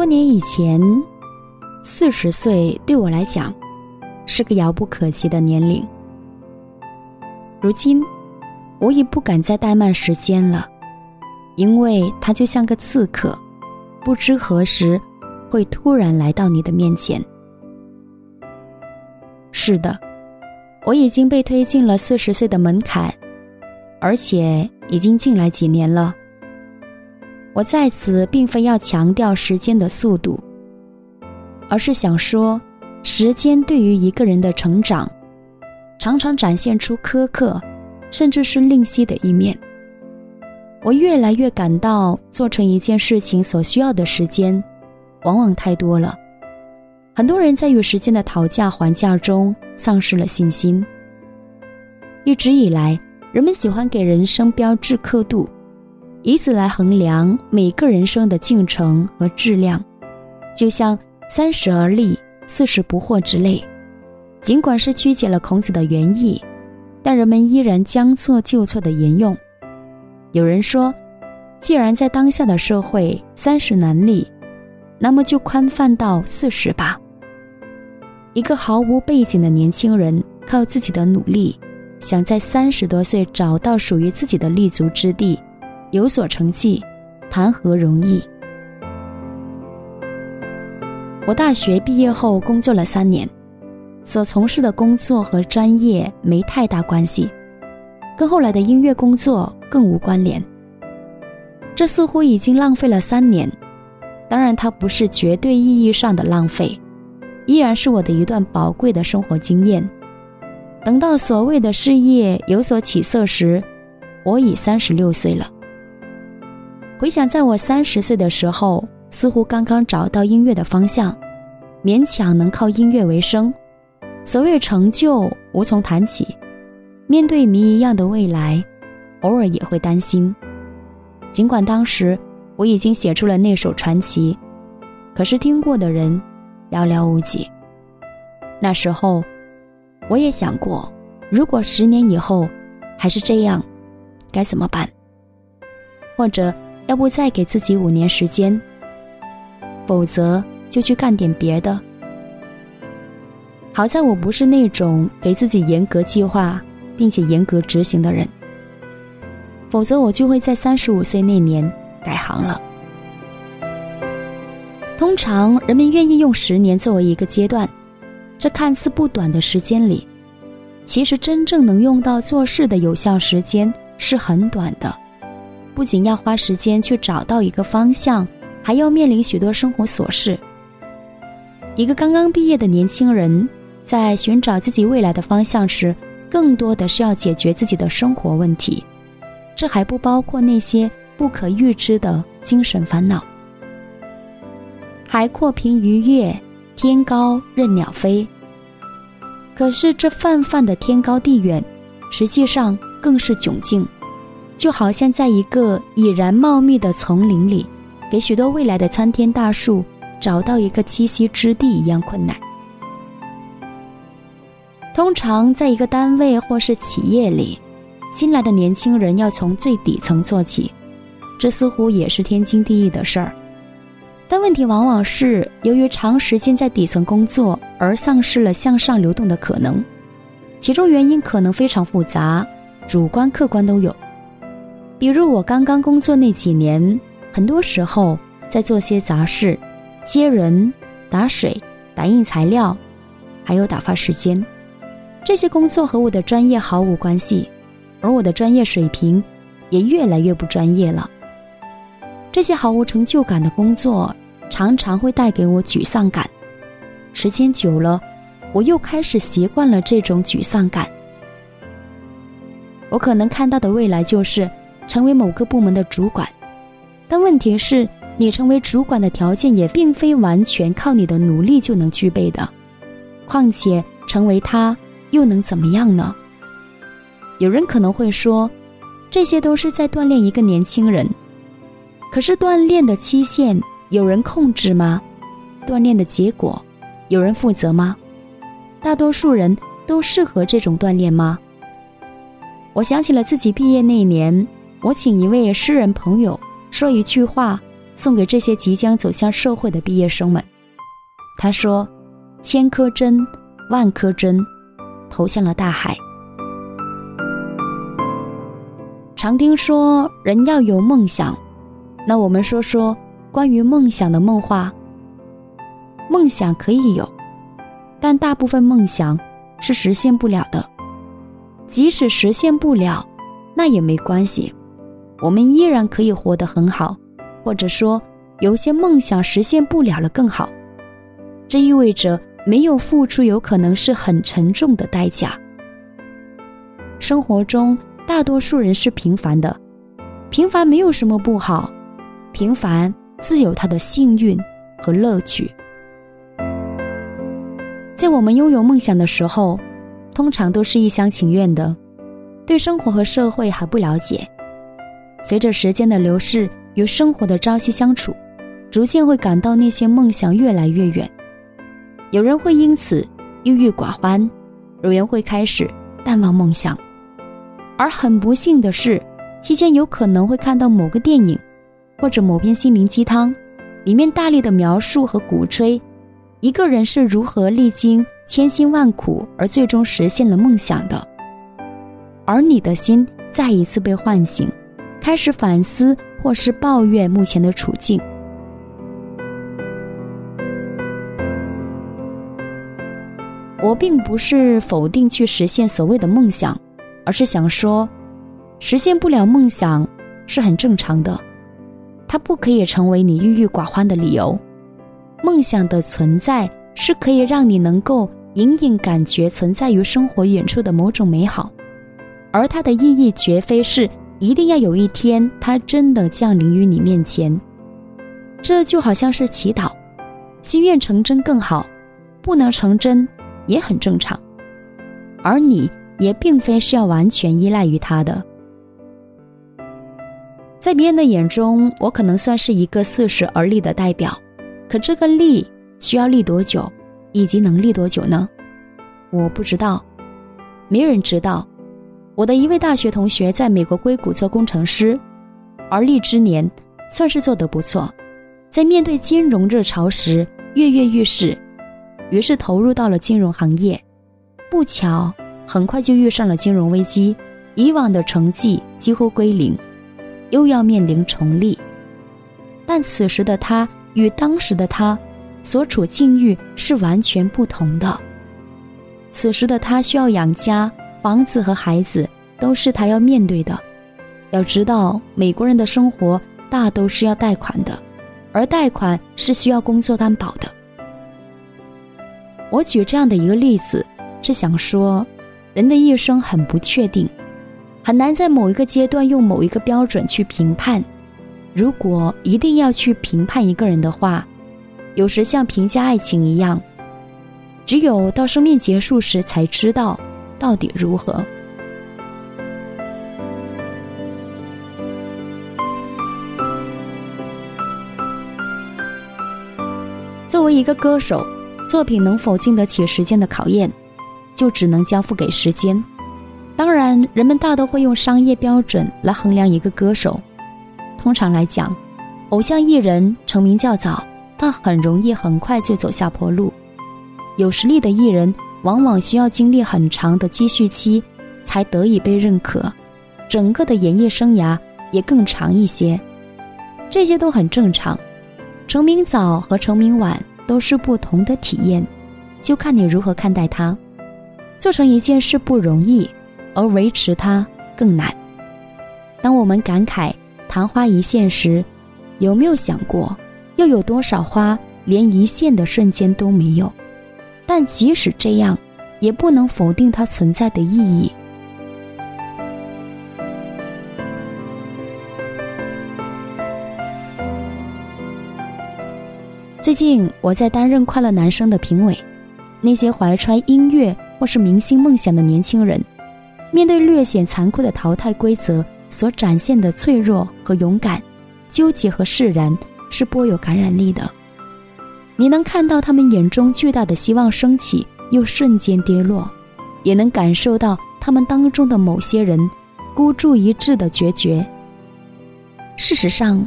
多年以前，四十岁对我来讲是个遥不可及的年龄。如今，我已不敢再怠慢时间了，因为它就像个刺客，不知何时会突然来到你的面前。是的，我已经被推进了四十岁的门槛，而且已经进来几年了。我在此并非要强调时间的速度，而是想说，时间对于一个人的成长，常常展现出苛刻，甚至是吝惜的一面。我越来越感到，做成一件事情所需要的时间，往往太多了。很多人在与时间的讨价还价中丧失了信心。一直以来，人们喜欢给人生标志刻度。以此来衡量每个人生的进程和质量，就像“三十而立，四十不惑”之类。尽管是曲解了孔子的原意，但人们依然将错就错的沿用。有人说，既然在当下的社会三十难立，那么就宽泛到四十吧。一个毫无背景的年轻人，靠自己的努力，想在三十多岁找到属于自己的立足之地。有所成绩，谈何容易？我大学毕业后工作了三年，所从事的工作和专业没太大关系，跟后来的音乐工作更无关联。这似乎已经浪费了三年，当然它不是绝对意义上的浪费，依然是我的一段宝贵的生活经验。等到所谓的事业有所起色时，我已三十六岁了。回想，在我三十岁的时候，似乎刚刚找到音乐的方向，勉强能靠音乐为生。所谓成就，无从谈起。面对谜一样的未来，偶尔也会担心。尽管当时我已经写出了那首传奇，可是听过的人寥寥无几。那时候，我也想过，如果十年以后还是这样，该怎么办？或者。要不再给自己五年时间，否则就去干点别的。好在我不是那种给自己严格计划并且严格执行的人，否则我就会在三十五岁那年改行了。通常人们愿意用十年作为一个阶段，这看似不短的时间里，其实真正能用到做事的有效时间是很短的。不仅要花时间去找到一个方向，还要面临许多生活琐事。一个刚刚毕业的年轻人，在寻找自己未来的方向时，更多的是要解决自己的生活问题，这还不包括那些不可预知的精神烦恼。海阔凭鱼跃，天高任鸟飞。可是这泛泛的天高地远，实际上更是窘境。就好像在一个已然茂密的丛林里，给许多未来的参天大树找到一个栖息之地一样困难。通常，在一个单位或是企业里，新来的年轻人要从最底层做起，这似乎也是天经地义的事儿。但问题往往是，由于长时间在底层工作而丧失了向上流动的可能，其中原因可能非常复杂，主观客观都有。比如我刚刚工作那几年，很多时候在做些杂事，接人、打水、打印材料，还有打发时间。这些工作和我的专业毫无关系，而我的专业水平也越来越不专业了。这些毫无成就感的工作，常常会带给我沮丧感。时间久了，我又开始习惯了这种沮丧感。我可能看到的未来就是。成为某个部门的主管，但问题是，你成为主管的条件也并非完全靠你的努力就能具备的。况且，成为他又能怎么样呢？有人可能会说，这些都是在锻炼一个年轻人。可是，锻炼的期限有人控制吗？锻炼的结果有人负责吗？大多数人都适合这种锻炼吗？我想起了自己毕业那年。我请一位诗人朋友说一句话，送给这些即将走向社会的毕业生们。他说：“千颗针，万颗针，投向了大海。”常听说人要有梦想，那我们说说关于梦想的梦话。梦想可以有，但大部分梦想是实现不了的。即使实现不了，那也没关系，我们依然可以活得很好，或者说有些梦想实现不了了更好。这意味着没有付出有可能是很沉重的代价。生活中。大多数人是平凡的，平凡没有什么不好，平凡自有它的幸运和乐趣。在我们拥有梦想的时候，通常都是一厢情愿的，对生活和社会还不了解。随着时间的流逝与生活的朝夕相处，逐渐会感到那些梦想越来越远。有人会因此郁郁寡欢，有人会开始淡忘梦想。而很不幸的是，期间有可能会看到某个电影，或者某篇心灵鸡汤，里面大力的描述和鼓吹，一个人是如何历经千辛万苦而最终实现了梦想的。而你的心再一次被唤醒，开始反思或是抱怨目前的处境。我并不是否定去实现所谓的梦想。而是想说，实现不了梦想是很正常的，它不可以成为你郁郁寡欢的理由。梦想的存在是可以让你能够隐隐感觉存在于生活远处的某种美好，而它的意义绝非是一定要有一天它真的降临于你面前。这就好像是祈祷，心愿成真更好，不能成真也很正常，而你。也并非是要完全依赖于他的。在别人的眼中，我可能算是一个四十而立的代表，可这个立需要立多久，以及能立多久呢？我不知道，没人知道。我的一位大学同学在美国硅谷做工程师，而立之年算是做得不错，在面对金融热潮时跃跃欲试，于是投入到了金融行业。不巧。很快就遇上了金融危机，以往的成绩几乎归零，又要面临重立。但此时的他与当时的他所处境遇是完全不同的。此时的他需要养家，房子和孩子都是他要面对的。要知道，美国人的生活大都是要贷款的，而贷款是需要工作担保的。我举这样的一个例子，是想说。人的一生很不确定，很难在某一个阶段用某一个标准去评判。如果一定要去评判一个人的话，有时像评价爱情一样，只有到生命结束时才知道到底如何。作为一个歌手，作品能否经得起时间的考验？就只能交付给时间。当然，人们大都会用商业标准来衡量一个歌手。通常来讲，偶像艺人成名较早，但很容易很快就走下坡路。有实力的艺人往往需要经历很长的积蓄期，才得以被认可，整个的演艺生涯也更长一些。这些都很正常。成名早和成名晚都是不同的体验，就看你如何看待它。做成一件事不容易，而维持它更难。当我们感慨昙花一现时，有没有想过，又有多少花连一现的瞬间都没有？但即使这样，也不能否定它存在的意义。最近我在担任《快乐男声》的评委，那些怀揣音乐。或是明星梦想的年轻人，面对略显残酷的淘汰规则所展现的脆弱和勇敢、纠结和释然，是颇有感染力的。你能看到他们眼中巨大的希望升起，又瞬间跌落，也能感受到他们当中的某些人孤注一掷的决绝。事实上，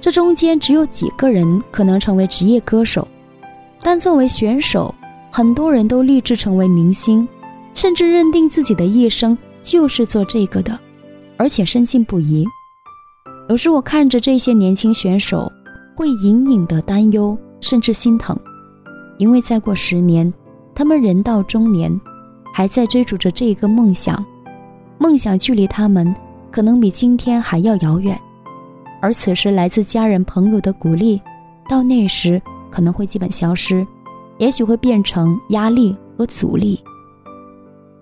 这中间只有几个人可能成为职业歌手，但作为选手，很多人都立志成为明星，甚至认定自己的一生就是做这个的，而且深信不疑。有时我看着这些年轻选手，会隐隐的担忧，甚至心疼，因为再过十年，他们人到中年，还在追逐着这一个梦想，梦想距离他们可能比今天还要遥远。而此时来自家人朋友的鼓励，到那时可能会基本消失，也许会变成压力和阻力。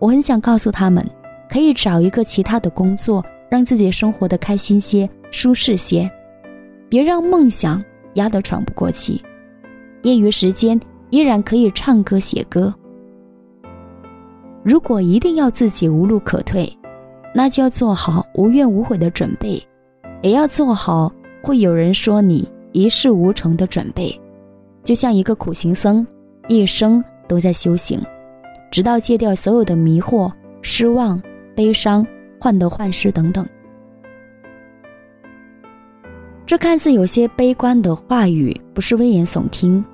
我很想告诉他们，可以找一个其他的工作，让自己生活的开心些、舒适些，别让梦想压得喘不过气。业余时间依然可以唱歌写歌。如果一定要自己无路可退，那就要做好无怨无悔的准备。也要做好会有人说你一事无成的准备，就像一个苦行僧，一生都在修行，直到戒掉所有的迷惑、失望、悲伤、患得患失等等。这看似有些悲观的话语，不是危言耸听，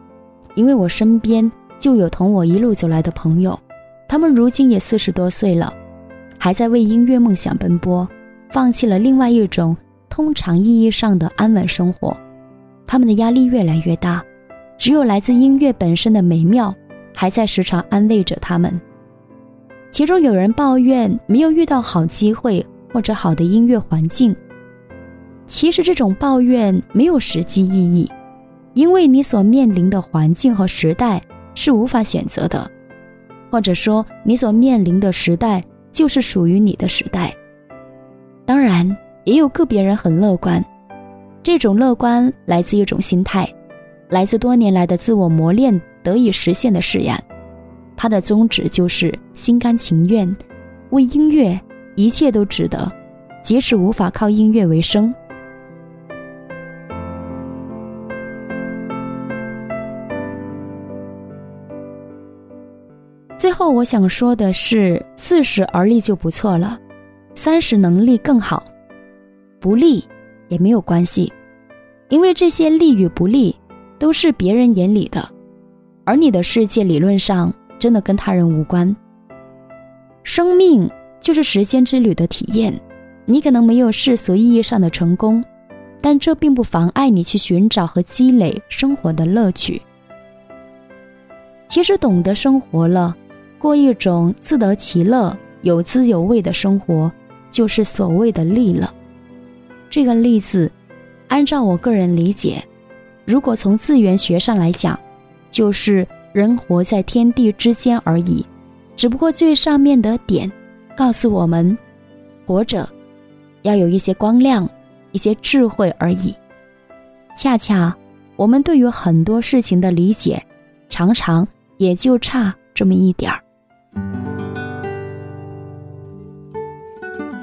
因为我身边就有同我一路走来的朋友，他们如今也四十多岁了，还在为音乐梦想奔波，放弃了另外一种。通常意义上的安稳生活，他们的压力越来越大，只有来自音乐本身的美妙，还在时常安慰着他们。其中有人抱怨没有遇到好机会或者好的音乐环境，其实这种抱怨没有实际意义，因为你所面临的环境和时代是无法选择的，或者说你所面临的时代就是属于你的时代。当然。也有个别人很乐观，这种乐观来自一种心态，来自多年来的自我磨练得以实现的誓言。他的宗旨就是心甘情愿，为音乐一切都值得，即使无法靠音乐为生。最后我想说的是，四十而立就不错了，三十能力更好。不利也没有关系，因为这些利与不利都是别人眼里的，而你的世界理论上真的跟他人无关。生命就是时间之旅的体验，你可能没有世俗意义上的成功，但这并不妨碍你去寻找和积累生活的乐趣。其实懂得生活了，过一种自得其乐、有滋有味的生活，就是所谓的利了。这个例子，按照我个人理解，如果从自源学上来讲，就是人活在天地之间而已，只不过最上面的点，告诉我们，活着要有一些光亮，一些智慧而已。恰恰我们对于很多事情的理解，常常也就差这么一点儿。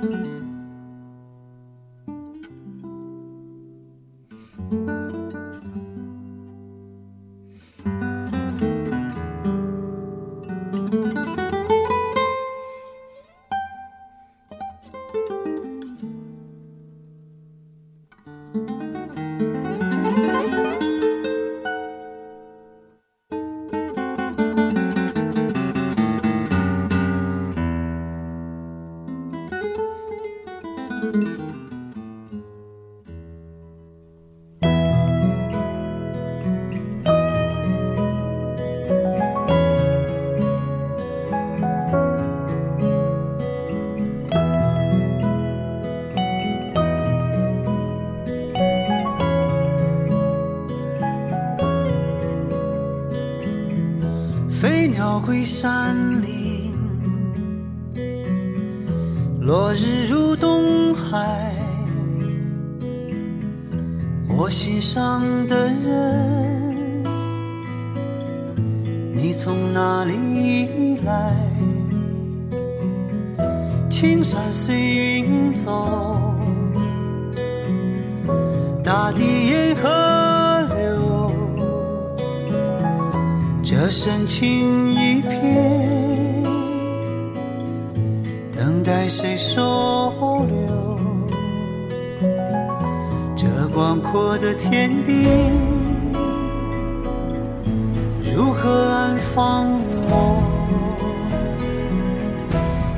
飞你从哪里来？青山随云走，大地沿河流。这深情一片，等待谁收留？这。广阔的天地，如何安放我？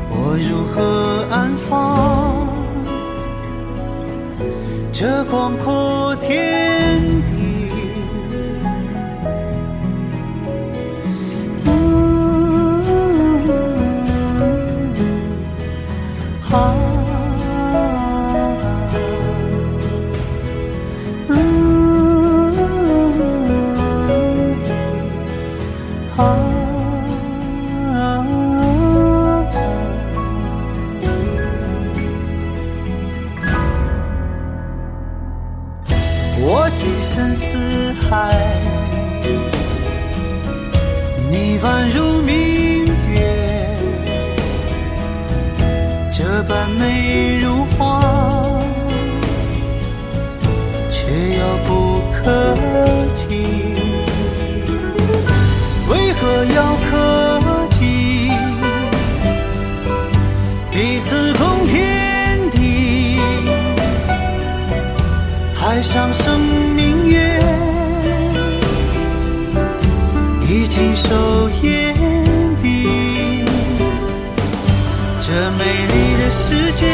我如何安放这广阔天我心深似海，你宛如明月，这般美如画，却遥不可上生明月，已经守眼底。这美丽的世界，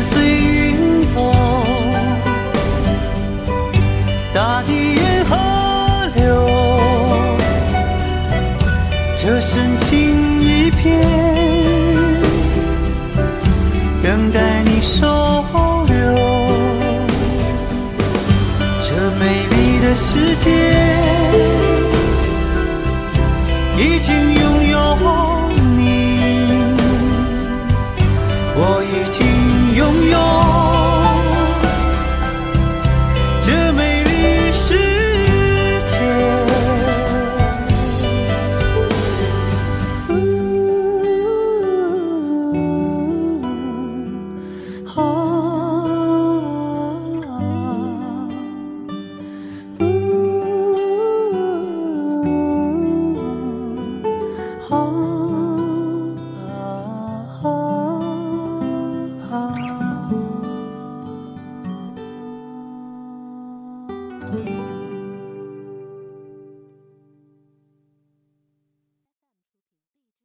随云走，大地沿河流，这深情一片，等待你收留。这美丽的世界，已经拥。